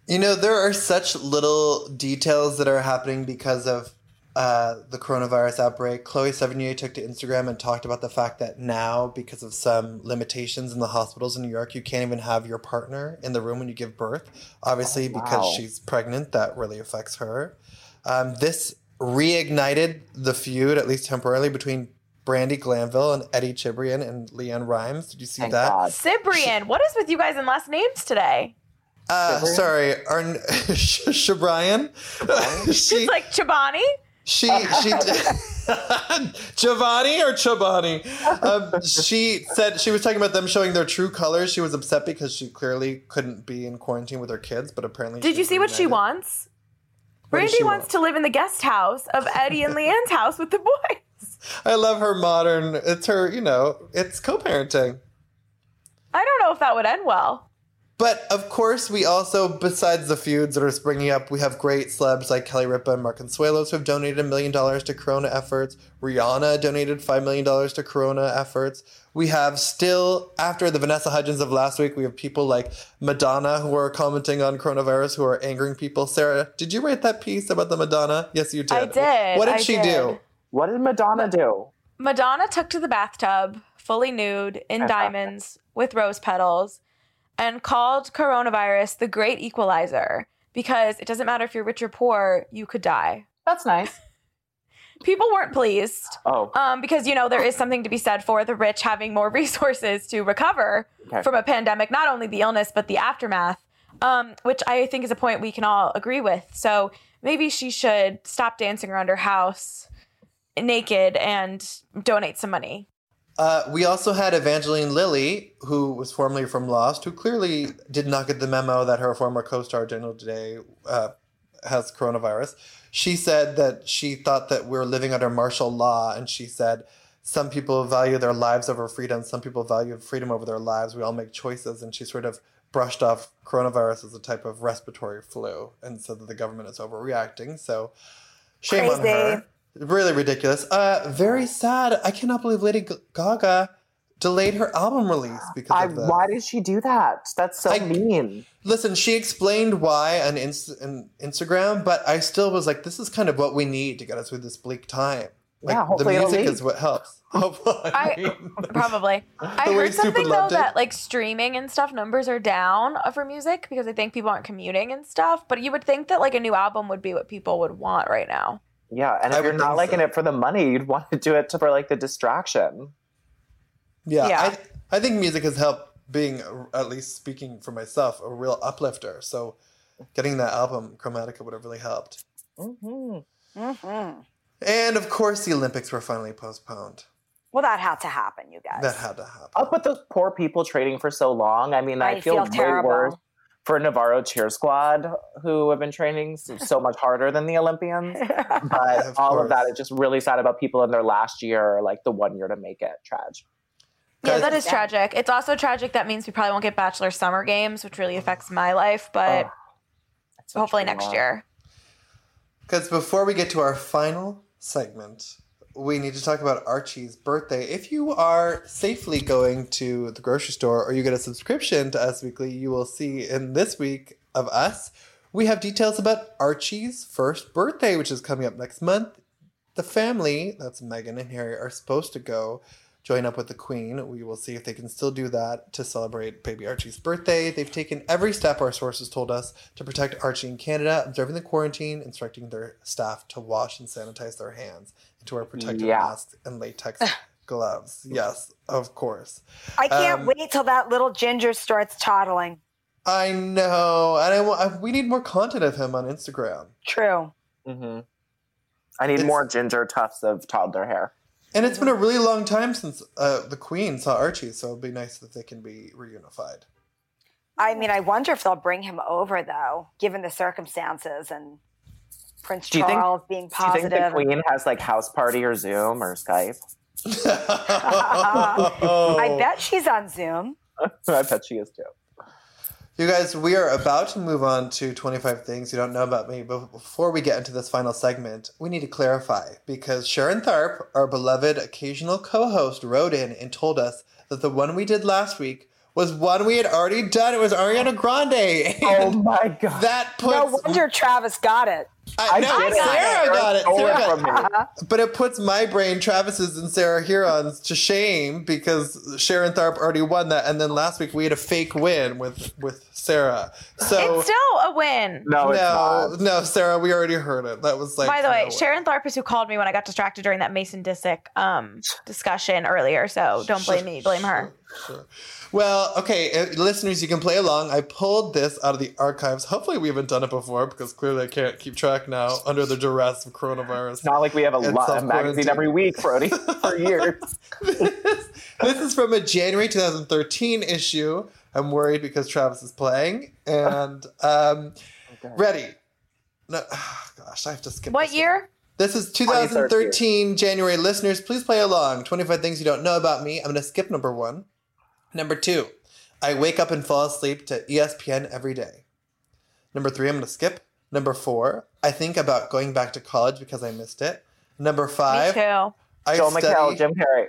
You know, there are such little details that are happening because of uh, the coronavirus outbreak. Chloe Sevigny took to Instagram and talked about the fact that now, because of some limitations in the hospitals in New York, you can't even have your partner in the room when you give birth. Obviously, Oh, because she's pregnant, that really affects her. Um, this reignited the feud, at least temporarily, between Brandi Glanville and Eddie Chibrian and LeAnn Rimes. Did you see Thank that? God. Cyprian, what is with you guys in last names today? Uh, Chibrian? sorry, our Shabrian. she, It's like Chobani. She she Giovanni or Chobani. Um, she said she was talking about them showing their true colors. She was upset because she clearly couldn't be in quarantine with her kids, but apparently Did you see what she wants? What Brandi wants want? to live in the guest house of Eddie and LeAnn's house with the boys. I love her modern. It's her, you know, it's co-parenting. I don't know if that would end well. But of course, we also, besides the feuds that are springing up, we have great celebs like Kelly Ripa and Mark Consuelos who have donated a million dollars to Corona efforts. Rihanna donated $5 million to Corona efforts. We have still, after the Vanessa Hudgens of last week, we have people like Madonna who are commenting on coronavirus who are angering people. Sarah, did you write that piece about the Madonna? Yes, you did. I did, What did I she did. do? What did Madonna do? Madonna took to the bathtub, fully nude, in diamonds, with rose petals, and called coronavirus the great equalizer because it doesn't matter if you're rich or poor, you could die. That's nice. People weren't pleased. Oh, Um, because you know there is something to be said for the rich having more resources to recover Okay. from a pandemic, not only the illness but the aftermath, um, which I think is a point we can all agree with. So maybe she should stop dancing around her house naked and donate some money. Uh, we also had Evangeline Lilly, who was formerly from Lost, who clearly did not get the memo that her former co-star Daniel Dae uh, has coronavirus. She said that she thought that we're living under martial law, and she said some people value their lives over freedom, some people value freedom over their lives. We all make choices, and she sort of brushed off coronavirus as a type of respiratory flu, and said that the government is overreacting. So shame on her. Really ridiculous. Uh, very sad. I cannot believe Lady Gaga delayed her album release because I, of that. why did she do that? That's so I- mean. Listen, she explained why on, Inst- on Instagram, but I still was like, this is kind of what we need to get us through this bleak time. Like, Yeah, the hopefully it'll music is what helps. Hopefully. I- Probably. I heard something though loved it. that like streaming and stuff numbers are down for music because I think people aren't commuting and stuff. But you would think that like a new album would be what people would want right now. Yeah, and I if you're not liking so. it for the money, you'd want to do it to, for like the distraction. yeah, Yeah. I, I think music has helped being, at least speaking for myself, a real uplifter. So getting that album, Chromatica, would have really helped. Mm-hmm. Mm-hmm. And of course, the Olympics were finally postponed. Well, that had to happen, you guys. That had to happen. Up but those poor people trading for so long. I mean, I, I feel, feel way terrible. worse for Navarro cheer squad who have been training so, so much harder than the Olympians. But Of all of that is just really sad about people in their last year like the one year to make it. Tragic. Yeah, Guys- that is tragic. It's also tragic that means we probably won't get Bachelor Summer Games, which really affects my life, but Oh, hopefully next lot. year. Because before we get to our final segment, we need to talk about Archie's birthday. If you are safely going to the grocery store or you get a subscription to Us Weekly, you will see in this week of Us, we have details about Archie's first birthday, which is coming up next month. The family, that's Meghan and Harry, are supposed to go join up with the Queen. We will see if they can still do that to celebrate baby Archie's birthday. They've taken every step, our sources told us, to protect Archie in Canada, observing the quarantine, instructing their staff to wash and sanitize their hands, and to wear protective Yeah. masks and latex gloves. Yes, of course. I can't Um, wait till that little ginger starts toddling. I know, and I, wa- I, we need more content of him on Instagram. True. Mm-hmm. I need It's- more ginger tufts of toddler hair. And it's been a really long time since uh, the Queen saw Archie, so it'd be nice that they can be reunified. I mean, I wonder if they'll bring him over though, given the circumstances and Prince Do you think- Charles being Do you think the queen has like house party or Zoom or Skype? Oh. I bet she's on Zoom. I bet she is too. You guys, we are about to move on to 25 things you don't know about me, but before we get into this final segment, we need to clarify because Sharon Tharp, our beloved occasional co host, wrote in and told us that the one we did last week was one we had already done. It was Ariana Grande. Oh my god! that puts. No wonder Travis got it. I, no, did it. Sarah got it. Sarah got from me. But it puts my brain, Travis's and Sarah Hearon's, to shame because Sharon Tharp already won that, and then last week we had a fake win with with Sarah. So it's still a win. No, it's no, not. no, Sarah, we already heard it. That was like. By the way, no Sharon Tharp is who called me when I got distracted during that Mason Disick um, discussion earlier. So don't blame me, blame her. Sure. Well, okay, uh, listeners, you can play along. I pulled this out of the archives. Hopefully, we haven't done it before because clearly I can't keep track now under the duress of coronavirus. It's not like we have a, lot of magazine every week, Brody, for years. this, this is from a January 2013 issue. I'm worried because Travis is playing. And um, ready. No, gosh, I have to skip What this one. year? This is 2013 January. Listeners, please play along. 25 things you don't know about me. I'm going to skip number one. Number two, I wake up and fall asleep to ESPN every day. Number three, I'm going to skip. Number four, I think about going back to college because I missed it. Number Me five, too. I Joel study. McHale, Jim Carrey.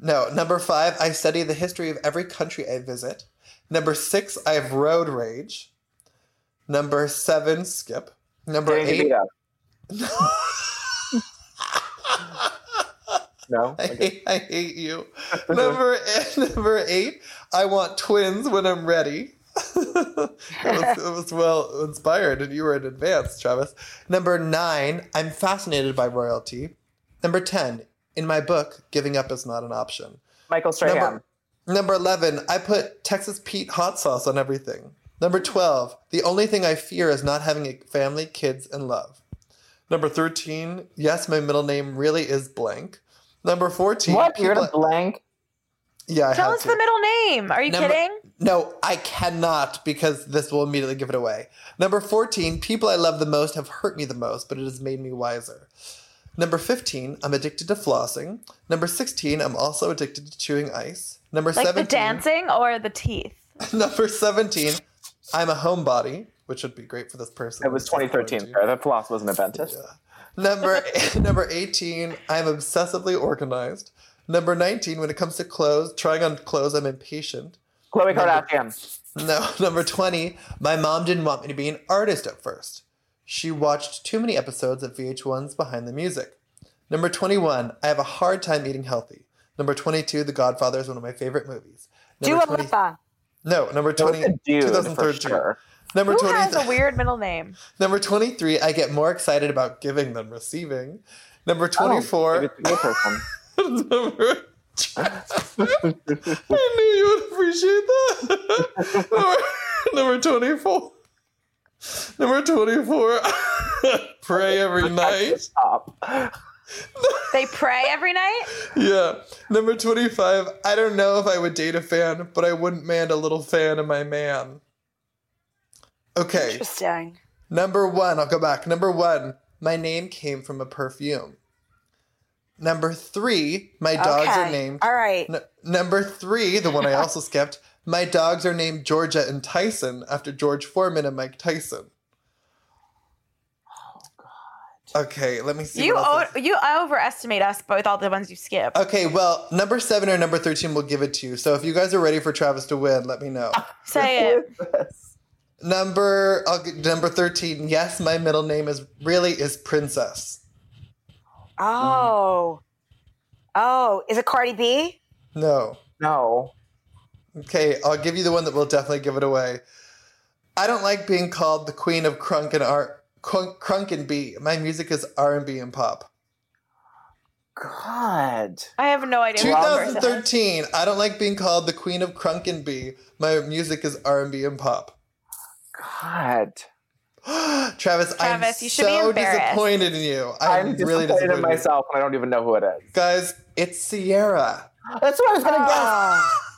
No, number five, I study the history of every country I visit. Number six, I have road rage. Number seven, skip. Number Danny eight, DeVito. No. I hate, I hate you. number eight, number eight, I want twins when I'm ready. It, was, it was well inspired, and you were in advance, Travis. Number nine, I'm fascinated by royalty. Number ten, in my book, giving up is not an option. Michael Strahan. Number, number 11, I put Texas Pete hot sauce on everything. Number 12, the only thing I fear is not having a family, kids, and love. Number 13, yes, my middle name really is blank. Number 14, what? You're people- a blank? yeah, I Tell us to. the middle name. Are you Number- kidding? No, I cannot because this will immediately give it away. Number 14, people I love the most have hurt me the most, but it has made me wiser. Number 15, I'm addicted to flossing. Number 16, I'm also addicted to chewing ice. Number Like 17, the dancing or the teeth? Number 17, I'm a homebody, which would be great for this person. It was 2013, sir. The floss wasn't invented. Number number 18, I'm obsessively organized. Number 19, when it comes to clothes, trying on clothes, I'm impatient. Khloe Kardashian. No, number 20, my mom didn't want me to be an artist at first. She watched too many episodes of VH1's Behind the Music. Number 21, I have a hard time eating healthy. Number 22, The Godfather is one of my favorite movies. Number Dua 20 Lipa. No, number It was 20, a dude, for 2013. sure. Number Who 20, has a weird middle name? Number 23, I get more excited about giving than receiving. Number Oh, 24, maybe it's a person. number, I knew you would appreciate that. number, number 24. Number 24, pray every night. They pray every night? Yeah. Number 25. I don't know if I would date a fan, but I wouldn't mind a little fan of my man. Okay. Interesting. Number one, I'll go back. Number one, my name came from a perfume. Number three, my dogs are named. All right. N- number three, the one I also skipped, my dogs are named Georgia and Tyson after George Foreman and Mike Tyson. Oh God. Okay, let me see. You what else o- you overestimate us both all the ones you skip. Okay, well, number seven or number 13 will give it to you. So if you guys are ready for Travis to win, let me know. Say it. number I'll get, number 13. Yes, my middle name is really is Princess. Um, oh. Oh, is it Cardi B? No. No. Okay, I'll give you the one that will definitely give it away. I don't like being called the queen of crunk and art crunk, crunk and B. My music is R&B and pop. God. I have no idea. who that person is. 2013. I don't like being called the queen of crunk and B. My music is R&B and pop. God. Travis, I'm you should so embarrassed. disappointed in you. I'm, I'm really disappointed disappointed in myself and I don't even know who it is. Guys, it's Ciara. That's what I was gonna ah. guess. Oh.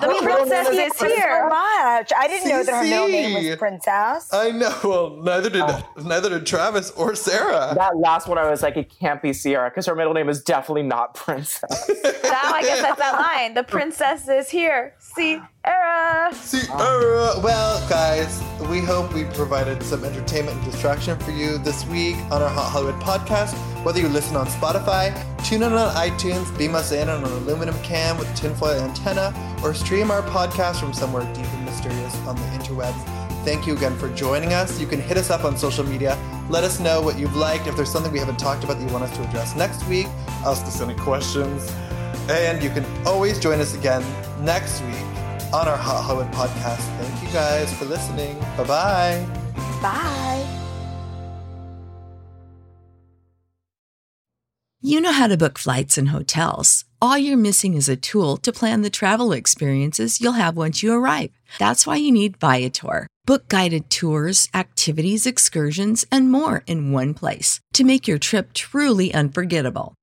The Her middle name princess is is so here. much. I didn't know that her middle name CC. was Princess. I know. Well, neither did oh. neither did Travis or Sarah. That last one, I was like, it can't be Ciara because her middle name is definitely not Princess. Now I guess that's that line. The princess is here. See Era. See Era. Well, guys, we hope we provided some entertainment and distraction for you this week on our Hot Hollywood podcast. Whether you listen on Spotify, tune in on iTunes, beam us in on an aluminum can with tinfoil antenna, or stream our podcast from somewhere deep and mysterious on the interwebs. Thank you again for joining us. You can hit us up on social media. Let us know what you've liked. If there's something we haven't talked about that you want us to address next week, ask us any questions. And you can always join us again next week on our Hot Hollywood podcast. Thank you guys for listening. Bye bye. Bye. You know how to book flights and hotels. All you're missing is a tool to plan the travel experiences you'll have once you arrive. That's why you need Viator. Book guided tours, activities, excursions, and more in one place to make your trip truly unforgettable.